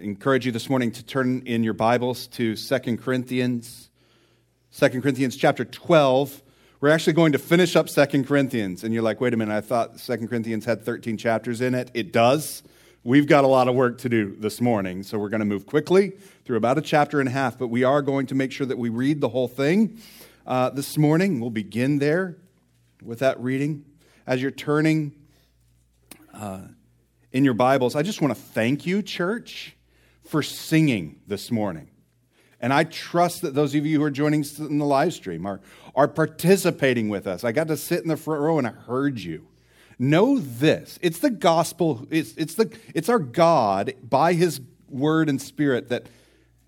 encourage you this morning to turn in your Bibles to 2 Corinthians, 2 Corinthians chapter 12. We're actually going to finish up 2 Corinthians. And you're like, wait a minute, I thought 2 Corinthians had 13 chapters in it. It does. We've got a lot of work to do this morning, so we're going to move quickly through about a chapter and a half, but we are going to make sure that we read the whole thing uh, this morning. We'll begin there with that reading. As you're turning uh, in your Bibles, I just want to thank you, church for singing this morning. And I trust that those of you who are joining us in the live stream are, are participating with us. I got to sit in the front row and I heard you. Know this it's the gospel, it's, it's, the, it's our God by his word and spirit that,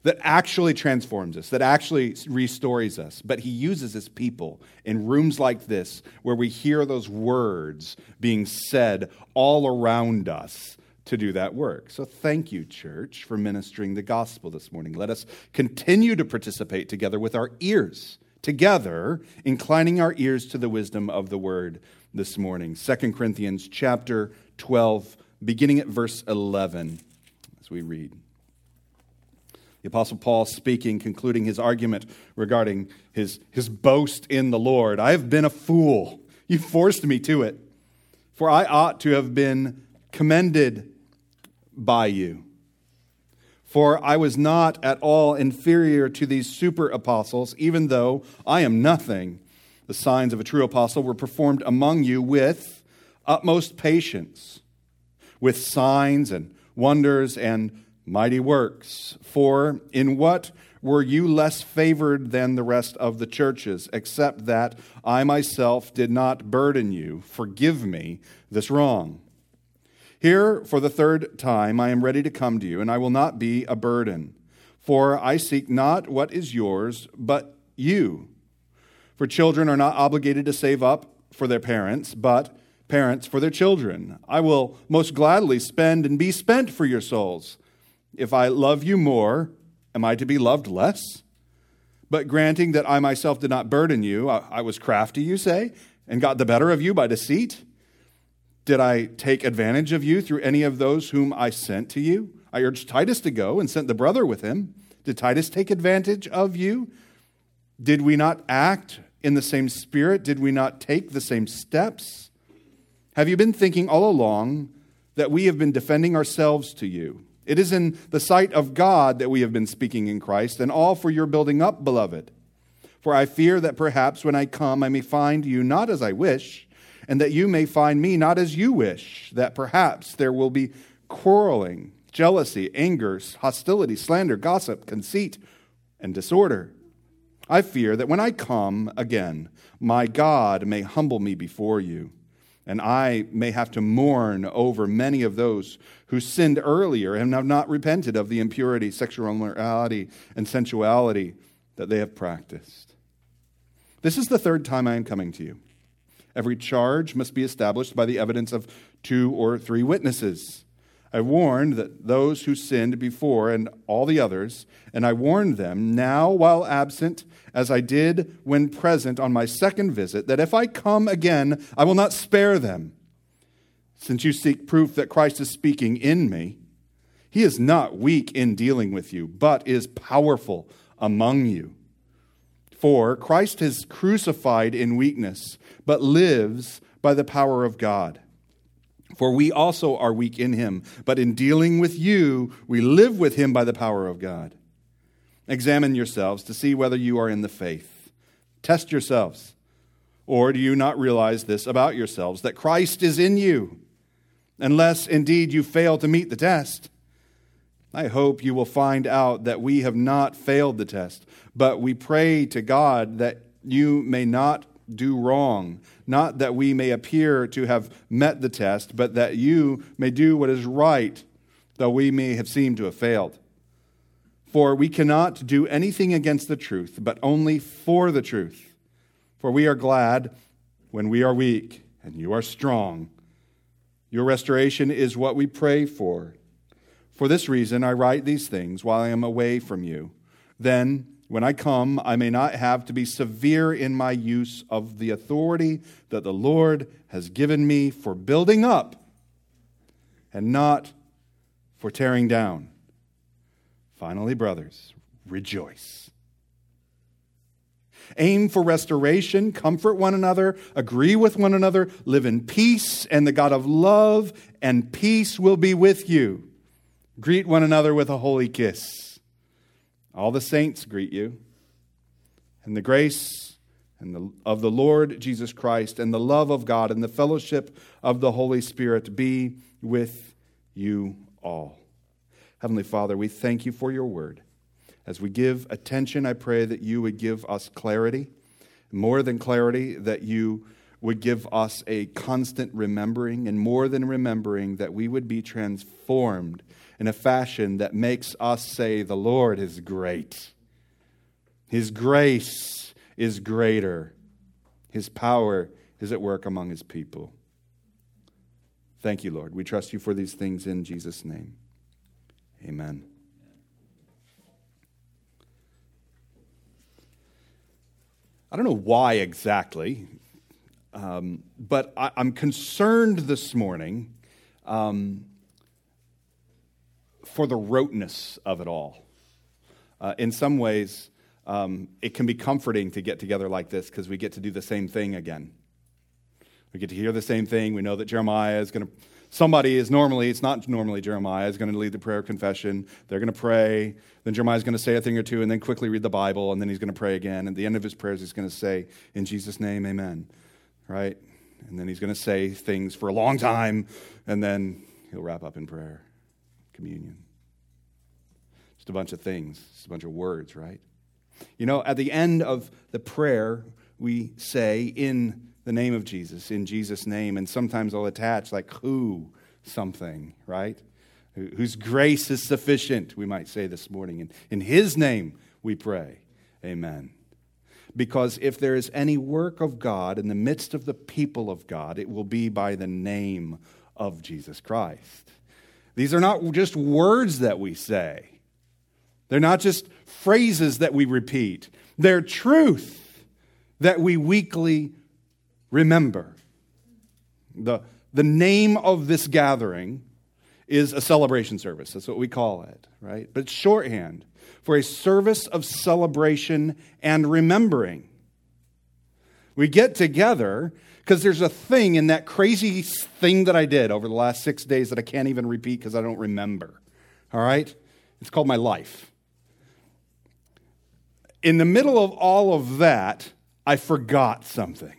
that actually transforms us, that actually restores us. But he uses his people in rooms like this where we hear those words being said all around us to do that work. So thank you, church, for ministering the gospel this morning. Let us continue to participate together with our ears, together, inclining our ears to the wisdom of the word this morning. 2 Corinthians chapter 12, beginning at verse 11, as we read. The Apostle Paul speaking, concluding his argument regarding his, his boast in the Lord. I have been a fool. You forced me to it. For I ought to have been commended by you. For I was not at all inferior to these super apostles, even though I am nothing. The signs of a true apostle were performed among you with utmost patience, with signs and wonders and mighty works. For in what were you less favored than the rest of the churches, except that I myself did not burden you? Forgive me this wrong. Here, for the third time, I am ready to come to you, and I will not be a burden. For I seek not what is yours, but you. For children are not obligated to save up for their parents, but parents for their children. I will most gladly spend and be spent for your souls. If I love you more, am I to be loved less? But granting that I myself did not burden you, I, was crafty, you say, and got the better of you by deceit. Did I take advantage of you through any of those whom I sent to you? I urged Titus to go and sent the brother with him. Did Titus take advantage of you? Did we not act in the same spirit? Did we not take the same steps? Have you been thinking all along that we have been defending ourselves to you? It is in the sight of God that we have been speaking in Christ, and all for your building up, beloved. For I fear that perhaps when I come I may find you not as I wish and that you may find me not as you wish, that perhaps there will be quarreling, jealousy, anger, hostility, slander, gossip, conceit, and disorder. I fear that when I come again, my God may humble me before you, and I may have to mourn over many of those who sinned earlier and have not repented of the impurity, sexual immorality, and sensuality that they have practiced. This is the third time I am coming to you. Every charge must be established by the evidence of two or three witnesses. I warned that those who sinned before and all the others, and I warned them now while absent, as I did when present on my second visit, that if I come again, I will not spare them. Since you seek proof that Christ is speaking in me, he is not weak in dealing with you, but is powerful among you. For Christ is crucified in weakness, but lives by the power of God. For we also are weak in him, but in dealing with you, we live with him by the power of God. Examine yourselves to see whether you are in the faith. Test yourselves. Or do you not realize this about yourselves, that Christ is in you, unless indeed you fail to meet the test? I hope you will find out that we have not failed the test, but we pray to God that you may not do wrong, not that we may appear to have met the test, but that you may do what is right, though we may have seemed to have failed. For we cannot do anything against the truth, but only for the truth. For we are glad when we are weak and you are strong. Your restoration is what we pray for. For this reason, I write these things while I am away from you. Then, when I come, I may not have to be severe in my use of the authority that the Lord has given me for building up and not for tearing down. Finally, brothers, rejoice. Aim for restoration, comfort one another, agree with one another, live in peace, and the God of love and peace will be with you. Greet one another with a holy kiss. All the saints greet you. And the grace and the, of the Lord Jesus Christ and the love of God and the fellowship of the Holy Spirit be with you all. Heavenly Father, we thank you for your word. As we give attention, I pray that you would give us clarity, more than clarity, that you would give us a constant remembering, and more than remembering, that we would be transformed in a fashion that makes us say, The Lord is great. His grace is greater. His power is at work among his people. Thank you, Lord. We trust you for these things in Jesus' name. Amen. I don't know why exactly, um, but I, am concerned this morning um, for the roteness of it all. Uh, in some ways, um, it can be comforting to get together like this because we get to do the same thing again. We get to hear the same thing. We know that Jeremiah is going to somebody is normally, it's not normally Jeremiah, is going to lead the prayer confession. They're going to pray. Then Jeremiah is going to say a thing or two and then quickly read the Bible, and then he's going to pray again. At the end of his prayers, he's going to say, In Jesus' name, amen. Right? And then he's going to say things for a long time, and then he'll wrap up in prayer, communion. Just a bunch of things, just a bunch of words, right? You know, at the end of the prayer, we say, In the name of Jesus, in Jesus' name. And sometimes I'll attach, like, who something, right? Whose grace is sufficient, we might say this morning. And in His name we pray. Amen. Because if there is any work of God in the midst of the people of God, it will be by the name of Jesus Christ. These are not just words that we say, they're not just phrases that we repeat, they're truth that we weekly remember. The, the name of this gathering is a celebration service. That's what we call it, right? But it's shorthand for a service of celebration and remembering. We get together because there's a thing in that crazy thing that I did over the last six days that I can't even repeat because I don't remember. All right? It's called my life. In the middle of all of that, I forgot something.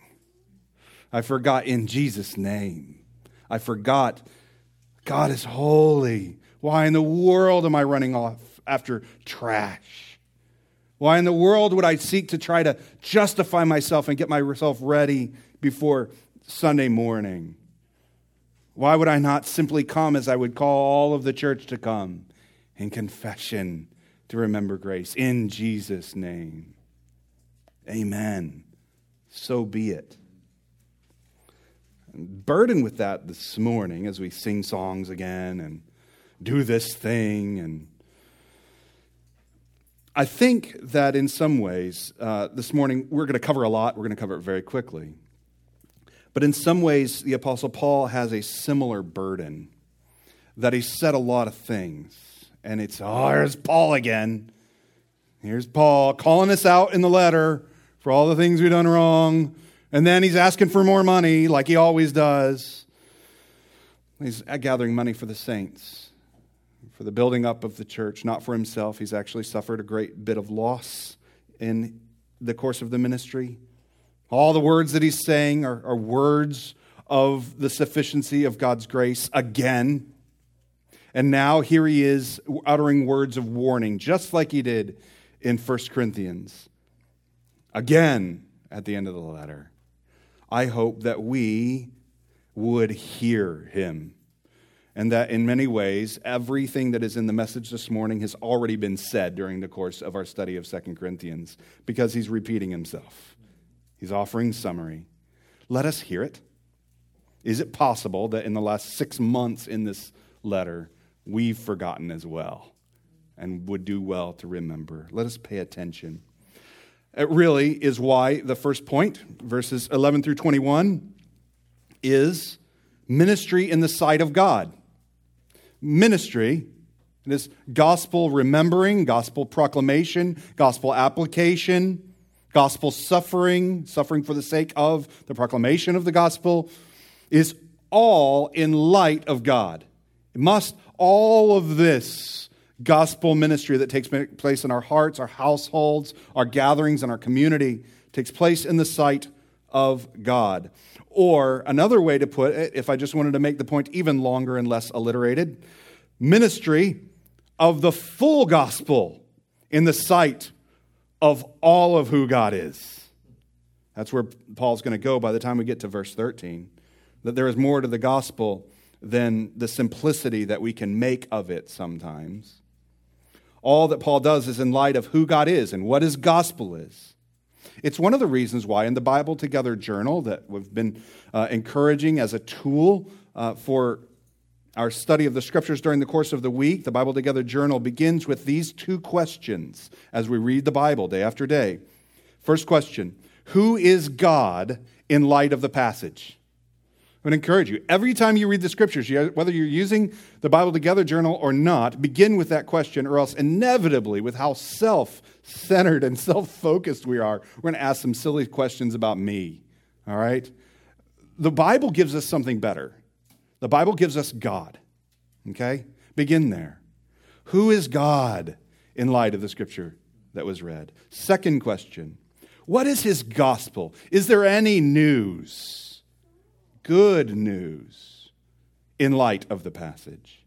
I forgot in Jesus' name. I forgot God is holy. Why in the world am I running off after trash? Why in the world would I seek to try to justify myself and get myself ready before Sunday morning? Why would I not simply come as I would call all of the church to come in confession to remember grace in Jesus' name? Amen. So be it burdened with that this morning as we sing songs again and do this thing. And I think that in some ways, uh, this morning, we're going to cover a lot. We're going to cover it very quickly. But in some ways, the Apostle Paul has a similar burden that he said a lot of things. And it's, oh, here's Paul again. Here's Paul calling us out in the letter for all the things we've done wrong and then he's asking for more money, like he always does. He's gathering money for the saints, for the building up of the church, not for himself. He's actually suffered a great bit of loss in the course of the ministry. All the words that he's saying are, are words of the sufficiency of God's grace again. And now here he is uttering words of warning, just like he did in 1 Corinthians. Again, at the end of the letter. I hope that we would hear him. And that in many ways, everything that is in the message this morning has already been said during the course of our study of 2 Corinthians because he's repeating himself. He's offering summary. Let us hear it. Is it possible that in the last six months in this letter, we've forgotten as well and would do well to remember? Let us pay attention. It really is why the first point, verses 11 through 21, is ministry in the sight of God. Ministry is gospel remembering, gospel proclamation, gospel application, gospel suffering, suffering for the sake of the proclamation of the gospel, is all in light of God. It must, all of this gospel ministry that takes place in our hearts, our households, our gatherings, and our community takes place in the sight of God. Or another way to put it, if I just wanted to make the point even longer and less alliterated, ministry of the full gospel in the sight of all of who God is. That's where Paul's going to go by the time we get to verse 13. That there is more to the gospel than the simplicity that we can make of it sometimes. All that Paul does is in light of who God is and what his gospel is. It's one of the reasons why in the Bible Together journal that we've been uh, encouraging as a tool uh, for our study of the scriptures during the course of the week, the Bible Together Journal begins with these two questions as we read the Bible day after day. First question Who is God in light of the passage? I would encourage you, every time you read the scriptures, whether you're using the Bible Together Journal or not, begin with that question, or else inevitably, with how self centered and self focused we are, we're going to ask some silly questions about me. All right? The Bible gives us something better. The Bible gives us God. Okay? Begin there. Who is God in light of the scripture that was read? Second question What is his gospel? Is there any news? Good news in light of the passage.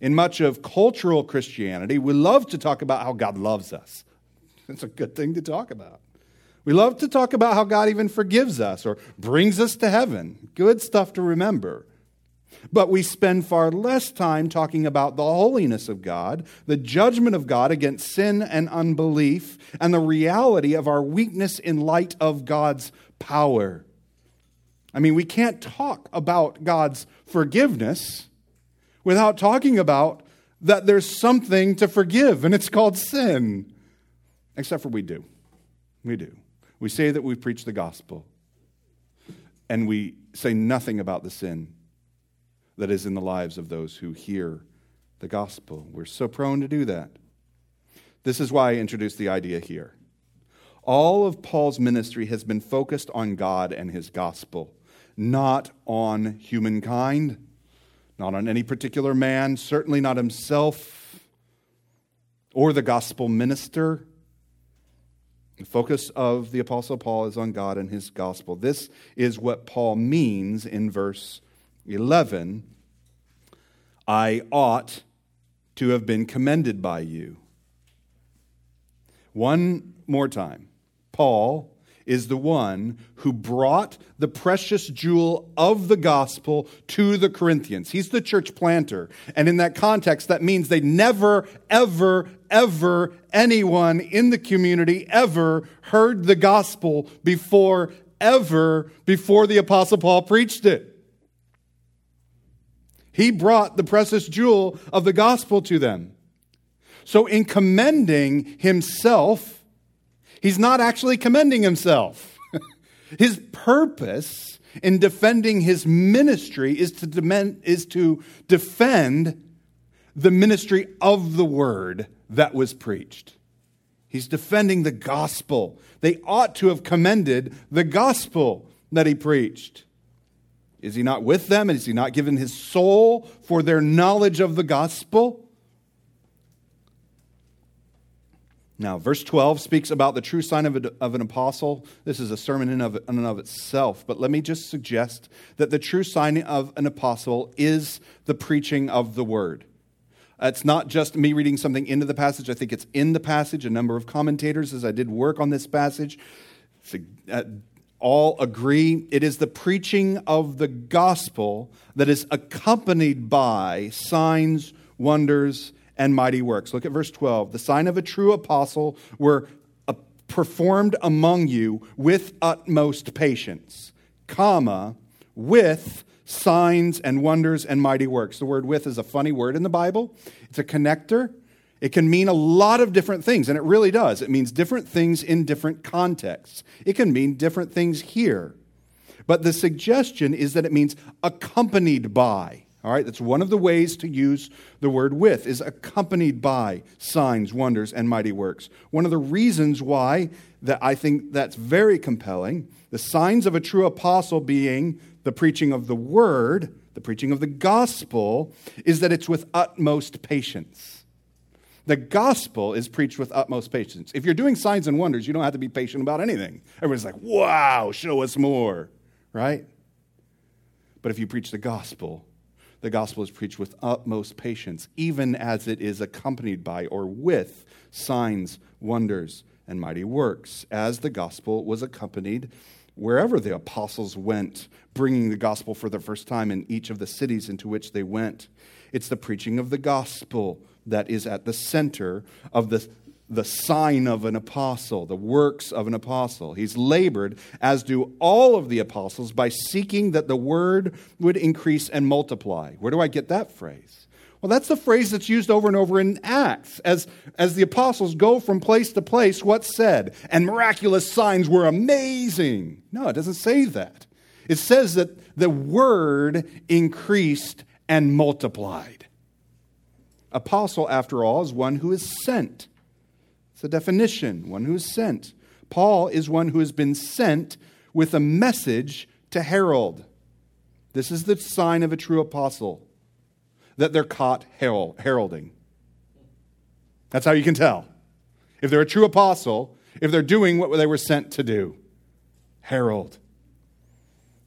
In much of cultural Christianity, we love to talk about how God loves us. It's a good thing to talk about. We love to talk about how God even forgives us or brings us to heaven. Good stuff to remember. But we spend far less time talking about the holiness of God, the judgment of God against sin and unbelief, and the reality of our weakness in light of God's power. I mean, we can't talk about God's forgiveness without talking about that there's something to forgive, and it's called sin. Except for we do. We do. We say that we preach the gospel, and we say nothing about the sin that is in the lives of those who hear the gospel. We're so prone to do that. This is why I introduced the idea here. All of Paul's ministry has been focused on God and his gospel, not on humankind, not on any particular man, certainly not himself or the gospel minister. The focus of the Apostle Paul is on God and his gospel. This is what Paul means in verse 11, I ought to have been commended by you. One more time. Paul is the one who brought the precious jewel of the gospel to the Corinthians. He's the church planter. And in that context, that means they never, ever, ever, anyone in the community ever heard the gospel before, ever, before the Apostle Paul preached it. He brought the precious jewel of the gospel to them. So, in commending himself, he's not actually commending himself. his purpose in defending his ministry is to, demand, is to defend the ministry of the word that was preached. He's defending the gospel. They ought to have commended the gospel that he preached. Is he not with them? Is he not given his soul for their knowledge of the gospel? Now, verse 12 speaks about the true sign of, a, of an apostle. This is a sermon in, of, in and of itself, but let me just suggest that the true sign of an apostle is the preaching of the word. It's not just me reading something into the passage. I think it's in the passage. A number of commentators, as I did work on this passage, uh, all agree it is the preaching of the gospel that is accompanied by signs, wonders, and mighty works. Look at verse 12. The sign of a true apostle were uh, performed among you with utmost patience, comma, with signs and wonders and mighty works. The word with is a funny word in the Bible. It's a connector. It can mean a lot of different things, and it really does. It means different things in different contexts. It can mean different things here. But the suggestion is that it means accompanied by, All right, that's one of the ways to use the word with, is accompanied by signs, wonders, and mighty works. One of the reasons why that I think that's very compelling, the signs of a true apostle being the preaching of the word, the preaching of the gospel, is that it's with utmost patience. The gospel is preached with utmost patience. If you're doing signs and wonders, you don't have to be patient about anything. Everyone's like, wow, show us more, right? But if you preach the gospel, the gospel is preached with utmost patience, even as it is accompanied by or with signs, wonders, and mighty works, as the gospel was accompanied wherever the apostles went, bringing the gospel for the first time in each of the cities into which they went. It's the preaching of the gospel that is at the center of the the sign of an apostle, the works of an apostle. He's labored, as do all of the apostles, by seeking that the word would increase and multiply. Where do I get that phrase? Well, that's the phrase that's used over and over in Acts. As, as the apostles go from place to place, what's said? And miraculous signs were amazing. No, it doesn't say that. It says that the word increased and multiplied. Apostle, after all, is one who is sent. It's a definition, one who is sent. Paul is one who has been sent with a message to herald. This is the sign of a true apostle that they're caught heralding. That's how you can tell. If they're a true apostle, if they're doing what they were sent to do, herald.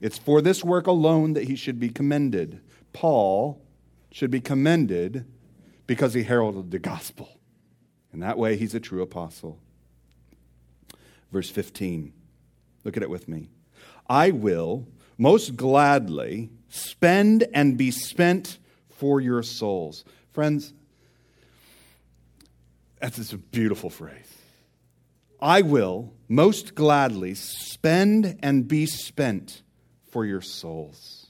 It's for this work alone that he should be commended. Paul should be commended because he heralded the gospel. And that way, he's a true apostle. Verse 15. Look at it with me. I will most gladly spend and be spent for your souls. Friends, that's a beautiful phrase. I will most gladly spend and be spent for your souls.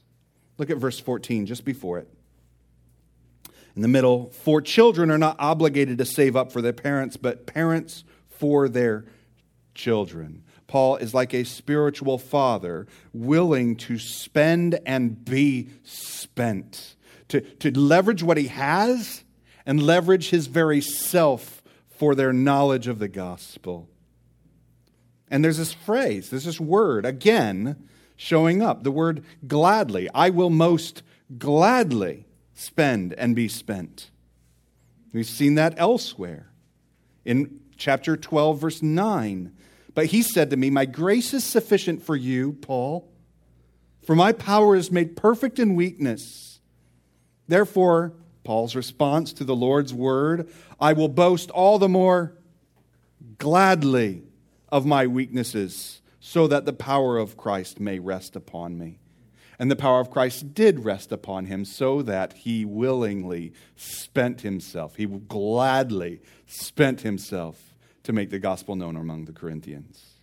Look at verse 14, just before it in the middle. For children are not obligated to save up for their parents, but parents for their children. Paul is like a spiritual father, willing to spend and be spent, to, to leverage what he has and leverage his very self for their knowledge of the gospel. And there's this phrase, there's this word again showing up the word gladly. I will most gladly spend and be spent. We've seen that elsewhere in chapter 12, verse 9. But he said to me, My grace is sufficient for you, Paul, for my power is made perfect in weakness. Therefore, Paul's response to the Lord's word, I will boast all the more gladly of my weaknesses, so that the power of Christ may rest upon me. And the power of Christ did rest upon him so that he willingly spent himself. He gladly spent himself to make the gospel known among the Corinthians.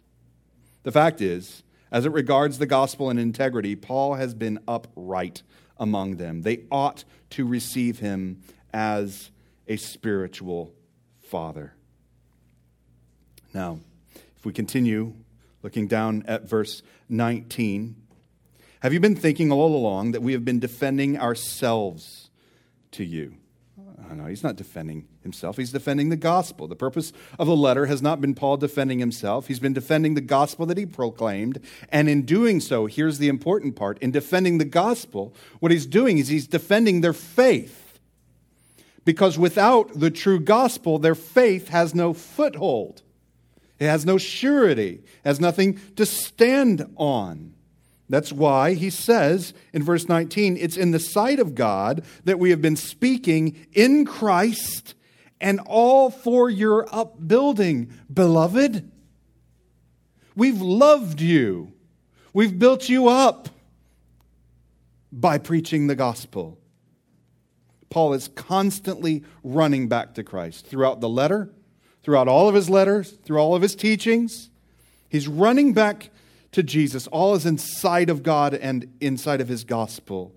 The fact is, as it regards the gospel and integrity, Paul has been upright among them. They ought to receive him as a spiritual father. Now, if we continue looking down at verse 19, have you been thinking all along that we have been defending ourselves to you? Oh, no, he's not defending himself. He's defending the gospel. The purpose of the letter has not been Paul defending himself. He's been defending the gospel that he proclaimed. And in doing so, here's the important part in defending the gospel, what he's doing is he's defending their faith. Because without the true gospel, their faith has no foothold, it has no surety, it has nothing to stand on. That's why he says in verse 19, it's in the sight of God that we have been speaking in Christ and all for your upbuilding, beloved. We've loved you, we've built you up by preaching the gospel. Paul is constantly running back to Christ throughout the letter, throughout all of his letters, through all of his teachings. He's running back to Jesus. All is inside of God and inside of his gospel.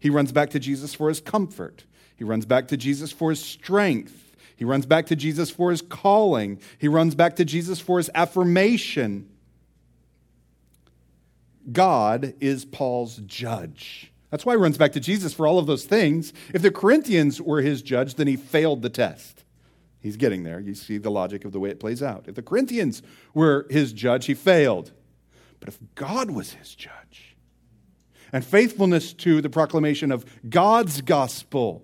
He runs back to Jesus for his comfort. He runs back to Jesus for his strength. He runs back to Jesus for his calling. He runs back to Jesus for his affirmation. God is Paul's judge That's why he runs back to Jesus for all of those things. If the Corinthians were his judge, then he failed the test. He's getting there. You see the logic of the way it plays out. If the Corinthians were his judge, he failed. But if God was his judge, and faithfulness to the proclamation of God's gospel,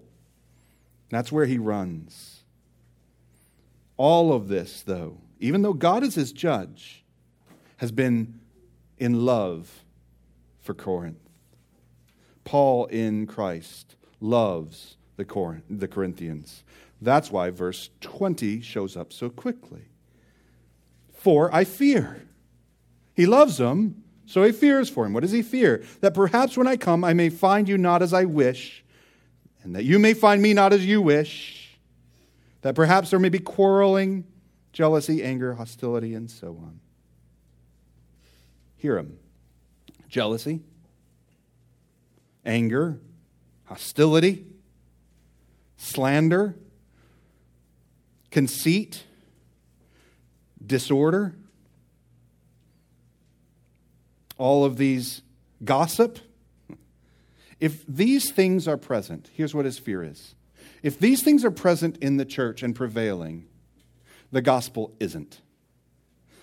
that's where he runs. All of this, though, even though God is his judge, has been in love for Corinth. Paul in Christ loves the, Corinthians. That's why verse 20 shows up so quickly. For I fear. He loves them, so he fears for him. What does he fear? That perhaps when I come, I may find you not as I wish, and that you may find me not as you wish. That perhaps there may be quarreling, jealousy, anger, hostility, and so on. Hear him jealousy, anger, hostility, slander, conceit, disorder, all of these gossip. If these things are present, here's what his fear is. If these things are present in the church and prevailing, the gospel isn't.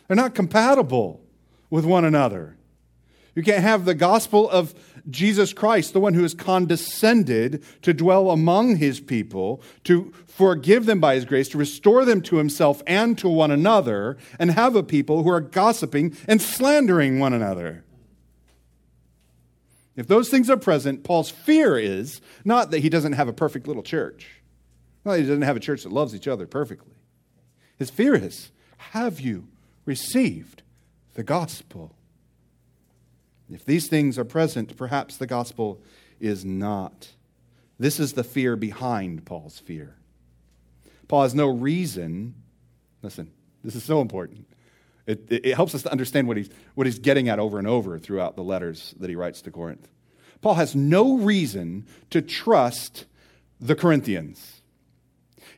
They're not compatible with one another. You can't have the gospel of Jesus Christ, the one who has condescended to dwell among his people, to forgive them by his grace, to restore them to himself and to one another, and have a people who are gossiping and slandering one another. If those things are present, Paul's fear is not that he doesn't have a perfect little church, not that he doesn't have a church that loves each other perfectly. His fear is have you received the gospel? If these things are present, perhaps the gospel is not. This is the fear behind Paul's fear. Paul has no reason, listen, this is so important. It, it, it, helps us to understand what he's, what he's getting at over and over throughout the letters that he writes to Corinth. Paul has no reason to trust the Corinthians.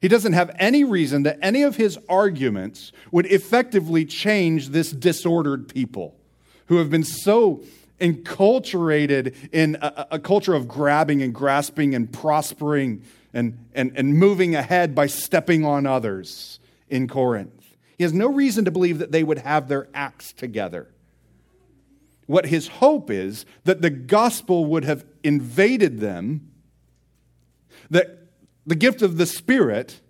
He doesn't have any reason that any of his arguments would effectively change this disordered people who have been so enculturated in a, a, culture of grabbing and grasping and prospering and, and, and moving ahead by stepping on others in Corinth. He has no reason to believe that they would have their acts together. What his hope is that the gospel would have invaded them, that the gift of the Spirit,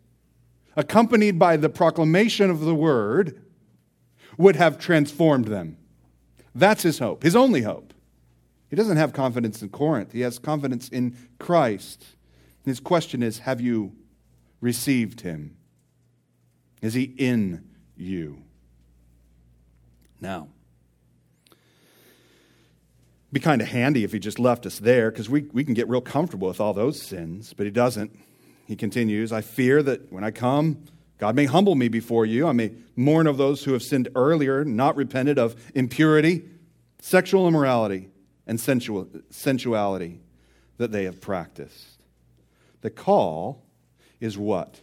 accompanied by the proclamation of the word, would have transformed them. That's his hope, his only hope. He doesn't have confidence in Corinth, he has confidence in Christ. His question is Have you received him? Is he in you? Now, be kind of handy if he just left us there because we, we can get real comfortable with all those sins, but he doesn't. He continues, I fear that when I come, God may humble me before you. I may mourn of those who have sinned earlier, not repented of impurity, sexual immorality, and sensual, sensuality that they have practiced. The call is what?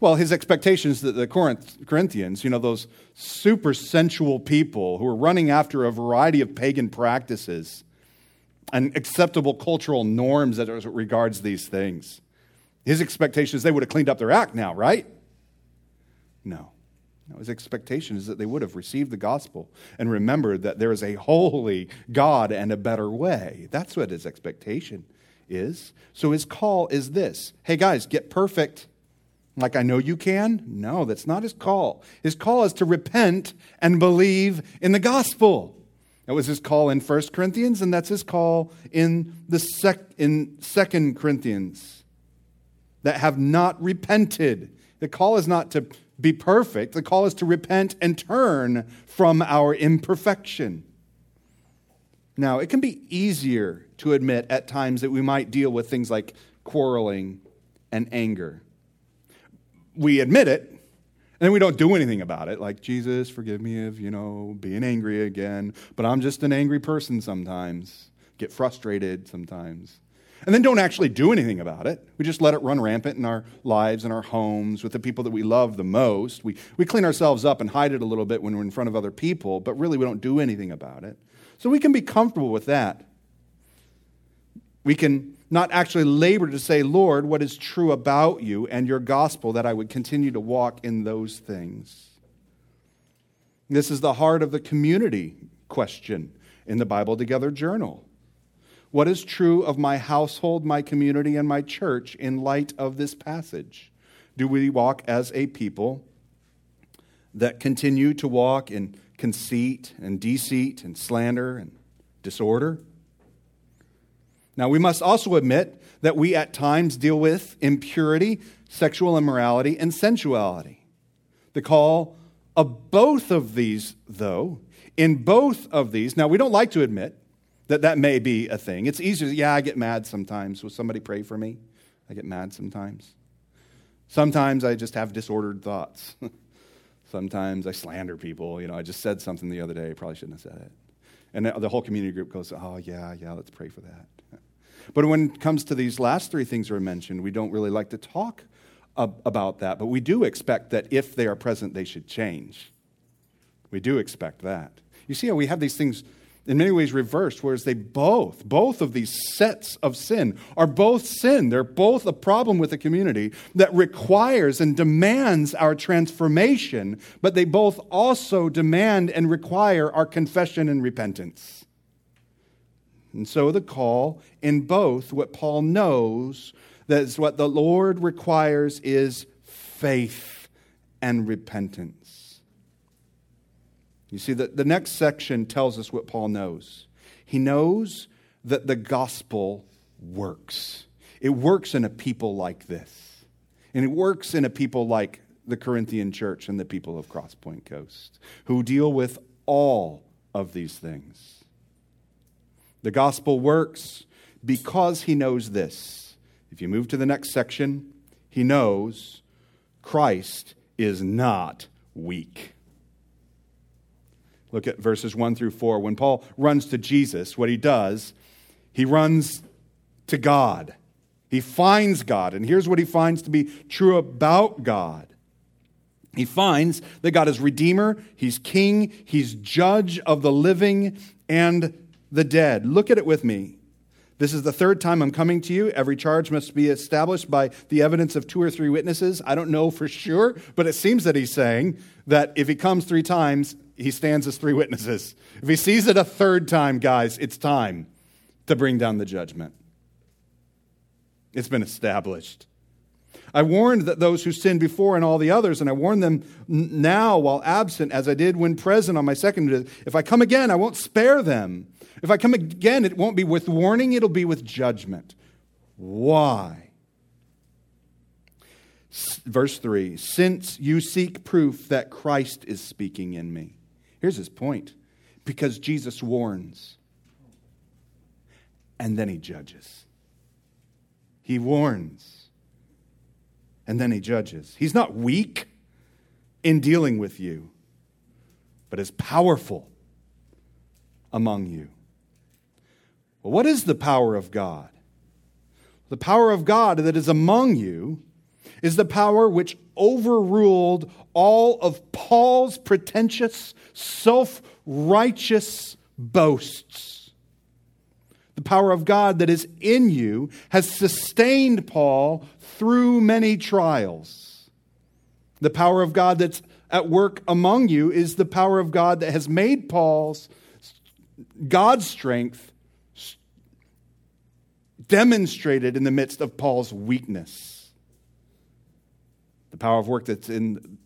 Well, his expectations that the Corinthians, you know, those super sensual people who are running after a variety of pagan practices and acceptable cultural norms as regards these things. His expectation is they would have cleaned up their act now, right? No. No, his expectation is that they would have received the gospel and remembered that there is a holy God and a better way. That's what his expectation is. So his call is this hey, guys, get perfect. Like I know you can? No, that's not his call. His call is to repent and believe in the gospel. That was his call in 1 Corinthians, and that's his call in the sec- in 2 Corinthians that have not repented. The call is not to be perfect. The call is to repent and turn from our imperfection. Now, it can be easier to admit at times that we might deal with things like quarreling and anger. We admit it, and then we don't do anything about it, like, Jesus, forgive me of, you know, being angry again, but I'm just an angry person sometimes, get frustrated sometimes and then don't actually do anything about it. We just let it run rampant in our lives and our homes with the people that we love the most. We, we clean ourselves up and hide it a little bit when we're in front of other people, but really we don't do anything about it. So we can be comfortable with that. We can not actually labor to say, Lord, what is true about you and your gospel, that I would continue to walk in those things. This is the heart of the community question in the Bible Together journal. What is true of my household, my community, and my church in light of this passage? Do we walk as a people that continue to walk in conceit and deceit and slander and disorder? Now, we must also admit that we at times deal with impurity, sexual immorality, and sensuality. The call of both of these, though, in both of these, now we don't like to admit that that may be a thing. It's easier, yeah, I get mad sometimes. Will somebody pray for me? I get mad sometimes. Sometimes I just have disordered thoughts. sometimes I slander people. You know, I just said something the other day, probably shouldn't have said it. And the whole community group goes, oh, yeah, yeah, let's pray for that. But when it comes to these last three things that are mentioned, we don't really like to talk about that. But we do expect that if they are present, they should change. We do expect that. You see how we have these things in many ways reversed, whereas they both, both of these sets of sin are both sin. They're both a problem with the community that requires and demands our transformation, but they both also demand and require our confession and repentance. And so the call in both, what Paul knows, that is what the Lord requires is faith and repentance. You see, the, the next section tells us what Paul knows. He knows that the gospel works. It works in a people like this. And it works in a people like the Corinthian church and the people of Crosspoint Coast, who deal with all of these things. The gospel works because he knows this. If you move to the next section, he knows Christ is not weak. Look at verses 1 through 4. When Paul runs to Jesus, what he does, he runs to God. He finds God. And here's what he finds to be true about God. He finds that God is Redeemer, He's King, He's Judge of the living and the dead. Look at it with me. This is the third time I'm coming to you. Every charge must be established by the evidence of two or three witnesses. I don't know for sure, but it seems that he's saying that if he comes three times, he stands as three witnesses. If he sees it a third time, guys, it's time to bring down the judgment. It's been established. I warned that those who sinned before and all the others, and I warn them now while absent, as I did when present on my second. If I come again, I won't spare them. If I come again, it won't be with warning, it'll be with judgment. Why? Verse 3 Since you seek proof that Christ is speaking in me. Here's his point because Jesus warns and then he judges. He warns and then he judges. He's not weak in dealing with you, but is powerful among you. Well, what is the power of God? The power of God that is among you is the power which overruled all of Paul's pretentious, self righteous boasts. The power of God that is in you has sustained Paul through many trials. The power of God that's at work among you is the power of God that has made Paul's God's strength demonstrated in the midst of Paul's weakness. The power of work that's in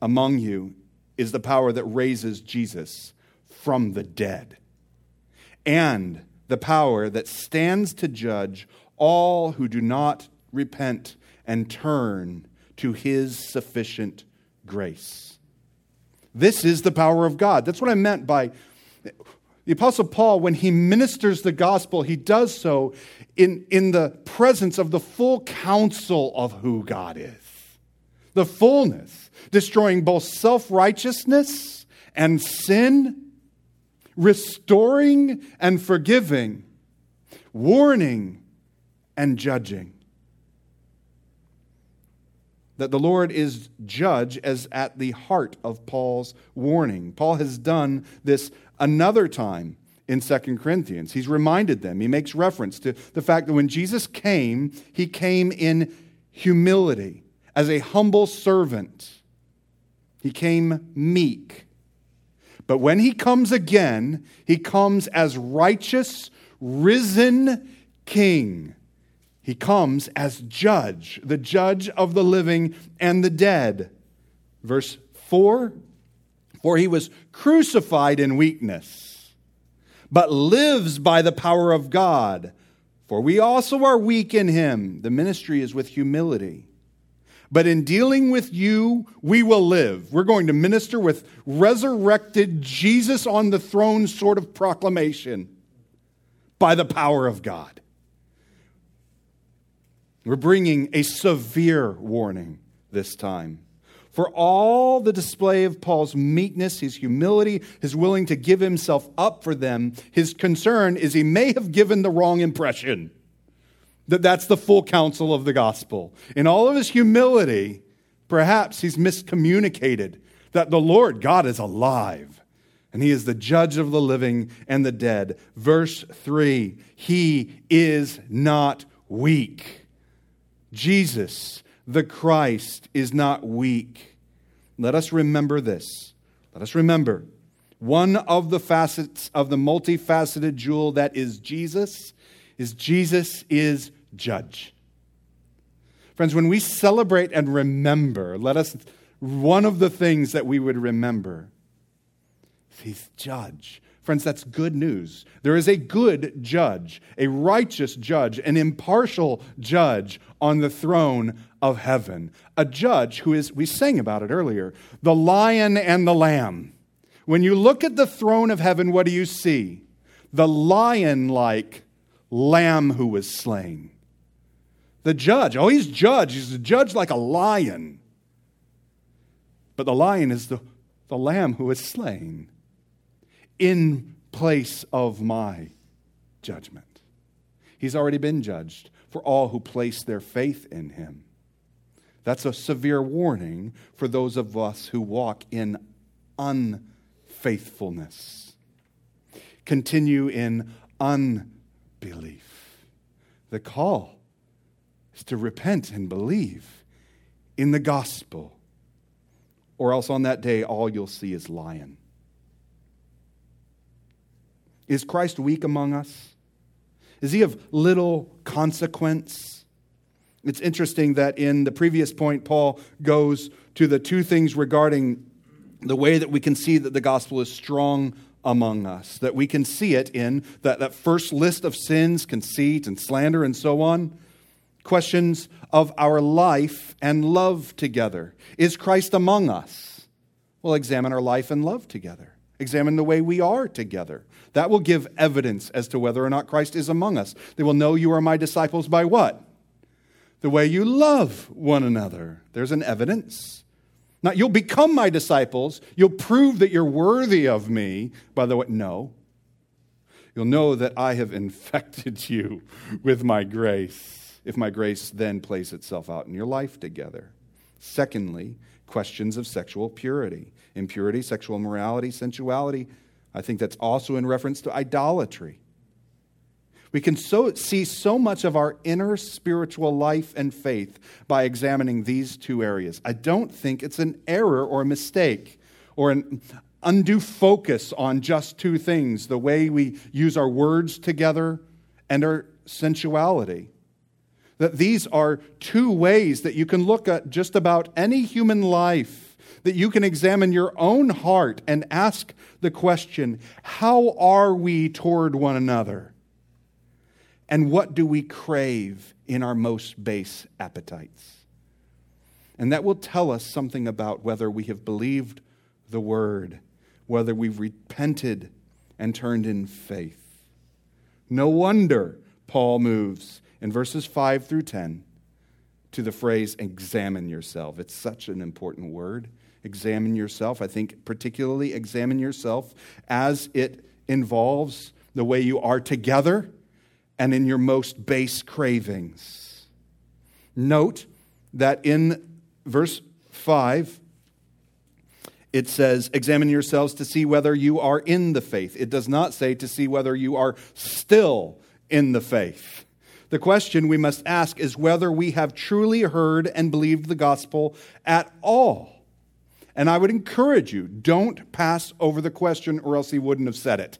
among you is the power that raises Jesus from the dead. And the power that stands to judge all who do not repent and turn to his sufficient grace. This is the power of God. That's what I meant by the Apostle Paul, when he ministers the gospel, he does so in, in the presence of the full counsel of who God is the fullness, destroying both self righteousness and sin, restoring and forgiving, warning and judging. That the Lord is judge as at the heart of Paul's warning. Paul has done this another time in 2 Corinthians. He's reminded them, he makes reference to the fact that when Jesus came, he came in humility as a humble servant. He came meek. But when he comes again, he comes as righteous, risen king. He comes as judge, the judge of the living and the dead. Verse 4 For he was crucified in weakness, but lives by the power of God. For we also are weak in him. The ministry is with humility. But in dealing with you, we will live. We're going to minister with resurrected Jesus on the throne sort of proclamation by the power of God. We're bringing a severe warning this time. For all the display of Paul's meekness, his humility, his willing to give himself up for them, his concern is he may have given the wrong impression that that's the full counsel of the gospel. In all of his humility, perhaps he's miscommunicated that the Lord God is alive and he is the judge of the living and the dead. Verse 3 He is not weak Jesus, the Christ, is not weak. Let us remember this. Let us remember one of the facets of the multifaceted jewel that is Jesus is Jesus is judge. Friends, when we celebrate and remember, let us, one of the things that we would remember, is he's judge. Friends, that's good news. There is a good judge, a righteous judge, an impartial judge on the throne of heaven. A judge who is, we sang about it earlier, the lion and the lamb. When you look at the throne of heaven, what do you see? The lion like lamb who was slain. The judge, oh, he's judge. He's a judge like a lion. But the lion is the, the lamb who was slain in place of my judgment. He's already been judged for all who place their faith in him. That's a severe warning for those of us who walk in unfaithfulness, continue in unbelief. The call is to repent and believe in the gospel, or else on that day all you'll see is lion. Is Christ weak among us? Is he of little consequence? It's interesting that in the previous point, Paul goes to the two things regarding the way that we can see that the gospel is strong among us, that we can see it in that, that first list of sins, conceit, and slander, and so on. Questions of our life and love together. Is Christ among us? We'll examine our life and love together. Examine the way we are together. That will give evidence as to whether or not Christ is among us. They will know you are my disciples by what? The way you love one another. There's an evidence. Not you'll become my disciples, you'll prove that you're worthy of me by the way. No. You'll know that I have infected you with my grace, if my grace then plays itself out in your life together. Secondly, questions of sexual purity impurity, sexual immorality, sensuality. I think that's also in reference to idolatry. We can so, see so much of our inner spiritual life and faith by examining these two areas. I don't think it's an error or a mistake or an undue focus on just two things the way we use our words together and our sensuality. That these are two ways that you can look at just about any human life that you can examine your own heart and ask the question how are we toward one another? And what do we crave in our most base appetites? And that will tell us something about whether we have believed the word, whether we've repented and turned in faith. No wonder Paul moves in verses 5 through 10 to the phrase examine yourself. It's such an important word examine yourself. I think, particularly, examine yourself as it involves the way you are together and in your most base cravings. Note that in verse 5, it says, Examine yourselves to see whether you are in the faith. It does not say to see whether you are still in the faith. The question we must ask is whether we have truly heard and believed the gospel at all. And I would encourage you don't pass over the question, or else he wouldn't have said it.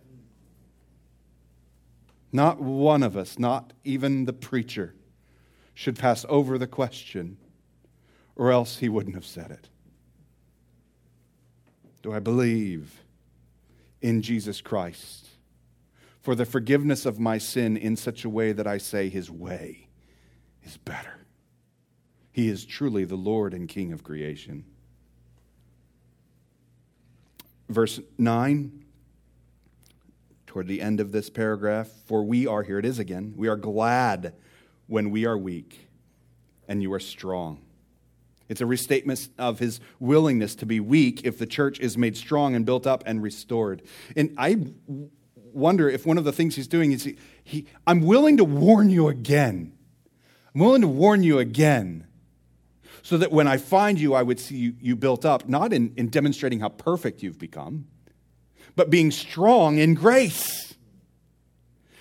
Not one of us, not even the preacher, should pass over the question, or else he wouldn't have said it. Do I believe in Jesus Christ for the forgiveness of my sin in such a way that I say his way is better? He is truly the Lord and King of creation. Verse 9, toward the end of this paragraph, for we are, here it is again, we are glad when we are weak and you are strong. It's a restatement of his willingness to be weak if the church is made strong and built up and restored. And I wonder if one of the things he's doing is he, he, I'm willing to warn you again. I'm willing to warn you again so that when I find you, I would see you, you built up, not in, in demonstrating how perfect you've become, but being strong in grace.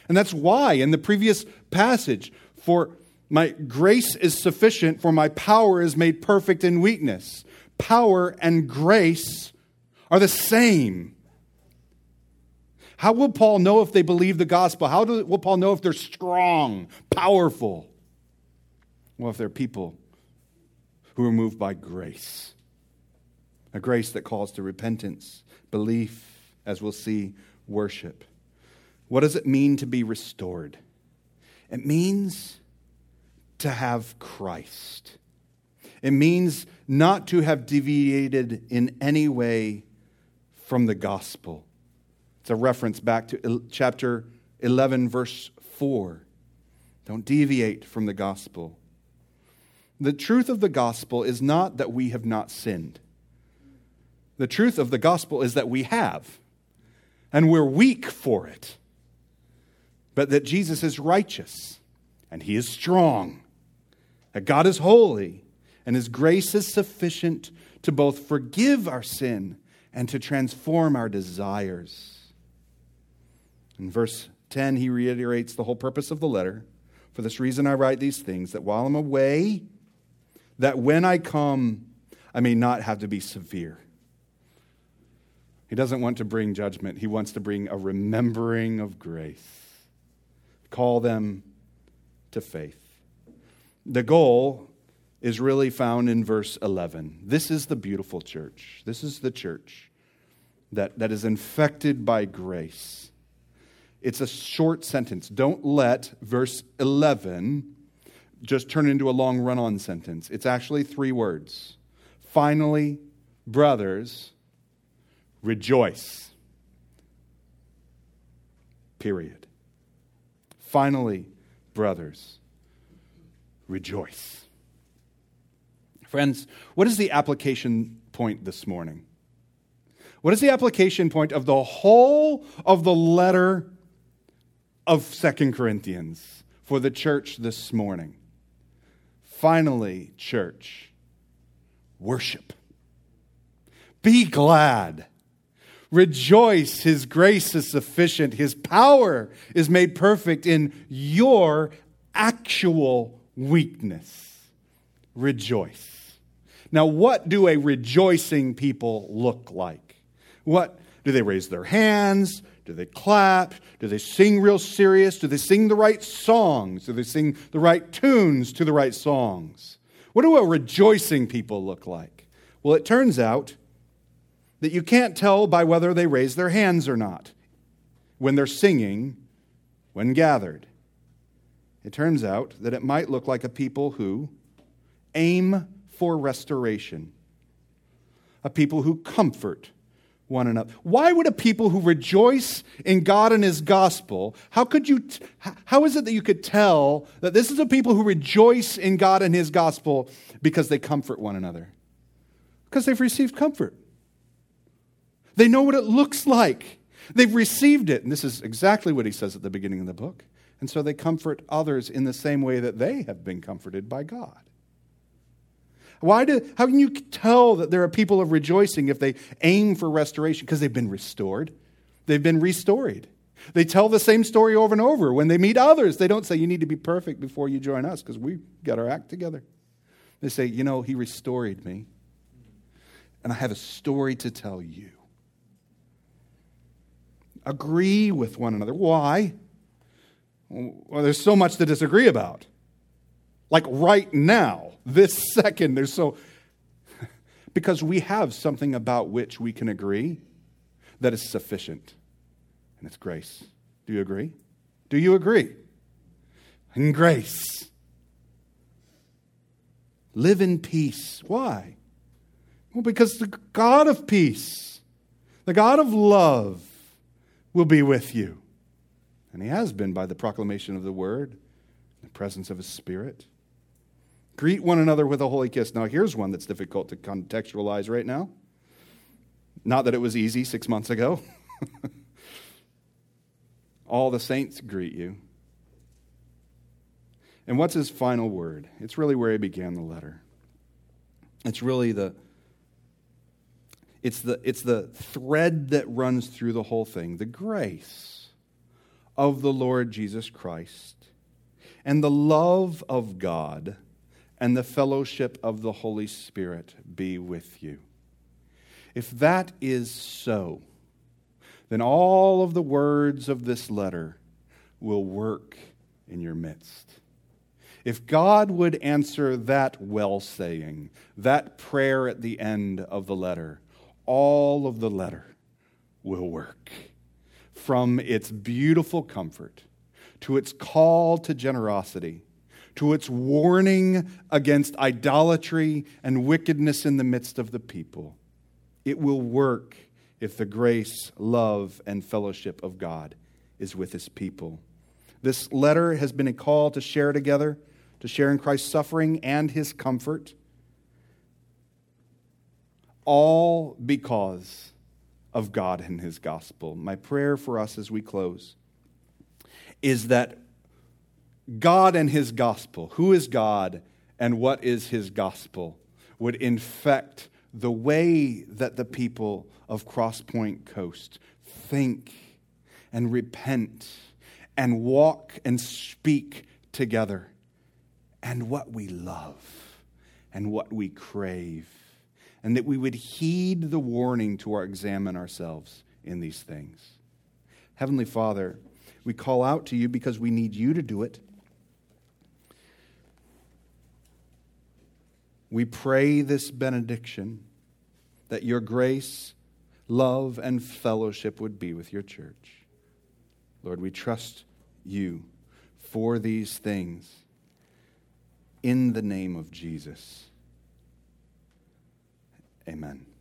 And that's why in the previous passage, for my grace is sufficient, for my power is made perfect in weakness. Power and grace are the same. How will Paul know if they believe the gospel? How do, will Paul know if they're strong, powerful? Well, if they're people who are moved by grace. A grace that calls to repentance, belief, as we'll see, worship. What does it mean to be restored? It means to have Christ. It means not to have deviated in any way from the gospel. It's a reference back to chapter 11, verse 4. Don't deviate from the gospel. The truth of the gospel is not that we have not sinned. The truth of the gospel is that we have, and we're weak for it. But that Jesus is righteous, and he is strong, that God is holy, and his grace is sufficient to both forgive our sin and to transform our desires. In verse 10, he reiterates the whole purpose of the letter. For this reason, I write these things, that while I'm away, that when I come, I may not have to be severe. He doesn't want to bring judgment, he wants to bring a remembering of grace. Call them to faith. The goal is really found in verse 11. This is the beautiful church. This is the church that, that is infected by grace. It's a short sentence. Don't let verse 11 just turn into a long run on sentence. It's actually three words. Finally, brothers, rejoice. Period. Finally, brothers, rejoice. Friends, what is the application point this morning? What is the application point of the whole of the letter of Second Corinthians for the church this morning? Finally, church, worship. Be glad. Rejoice, His grace is sufficient. His power is made perfect in your actual weakness. Rejoice. Now, what do a rejoicing people look like? What do they raise their hands? Do they clap? Do they sing real serious? Do they sing the right songs? Do they sing the right tunes to the right songs? What do a rejoicing people look like? Well, it turns out that you can't tell by whether they raise their hands or not when they're singing when gathered. It turns out that it might look like a people who aim for restoration, a people who comfort one another. Why would a people who rejoice in God and his gospel, how could you how is it that you could tell that this is a people who rejoice in God and his gospel because they comfort one another? Because they've received comfort. They know what it looks like. They've received it. And this is exactly what he says at the beginning of the book. And so they comfort others in the same way that they have been comforted by God. Why do, how can you tell that there are people of rejoicing if they aim for restoration? Because they've been restored. They've been restored. They tell the same story over and over. When they meet others, they don't say, You need to be perfect before you join us because we got our act together. They say, You know, he restored me, and I have a story to tell you. Agree with one another. Why? Well, there's so much to disagree about. Like right now, this second, there's so. because we have something about which we can agree that is sufficient, and it's grace. Do you agree? Do you agree? In grace. Live in peace. Why? Well, because the God of peace, the God of love, will be with you. And He has been by the proclamation of the word, the presence of His Spirit. Greet one another with a holy kiss. Now, here's one that's difficult to contextualize right now. Not that it was easy six months ago. All the saints greet you. And what's his final word? It's really where he began the letter. It's really the it's the it's the thread that runs through the whole thing. The grace of the Lord Jesus Christ and the love of God and the fellowship of the Holy Spirit be with you. If that is so, then all of the words of this letter will work in your midst. If God would answer that well saying, that prayer at the end of the letter, all of the letter will work. From its beautiful comfort to its call to generosity to its warning against idolatry and wickedness in the midst of the people. It will work if the grace, love, and fellowship of God is with his people. This letter has been a call to share together, to share in Christ's suffering and his comfort, all because of God and his gospel. My prayer for us as we close is that God and his gospel, who is God and what is his gospel, would infect the way that the people of Crosspoint Coast think and repent and walk and speak together and what we love and what we crave, and that we would heed the warning to our examine ourselves in these things. Heavenly Father, we call out to you because we need you to do it. we pray this benediction that your grace, love, and fellowship would be with your church. Lord, we trust you for these things in the name of Jesus. Amen.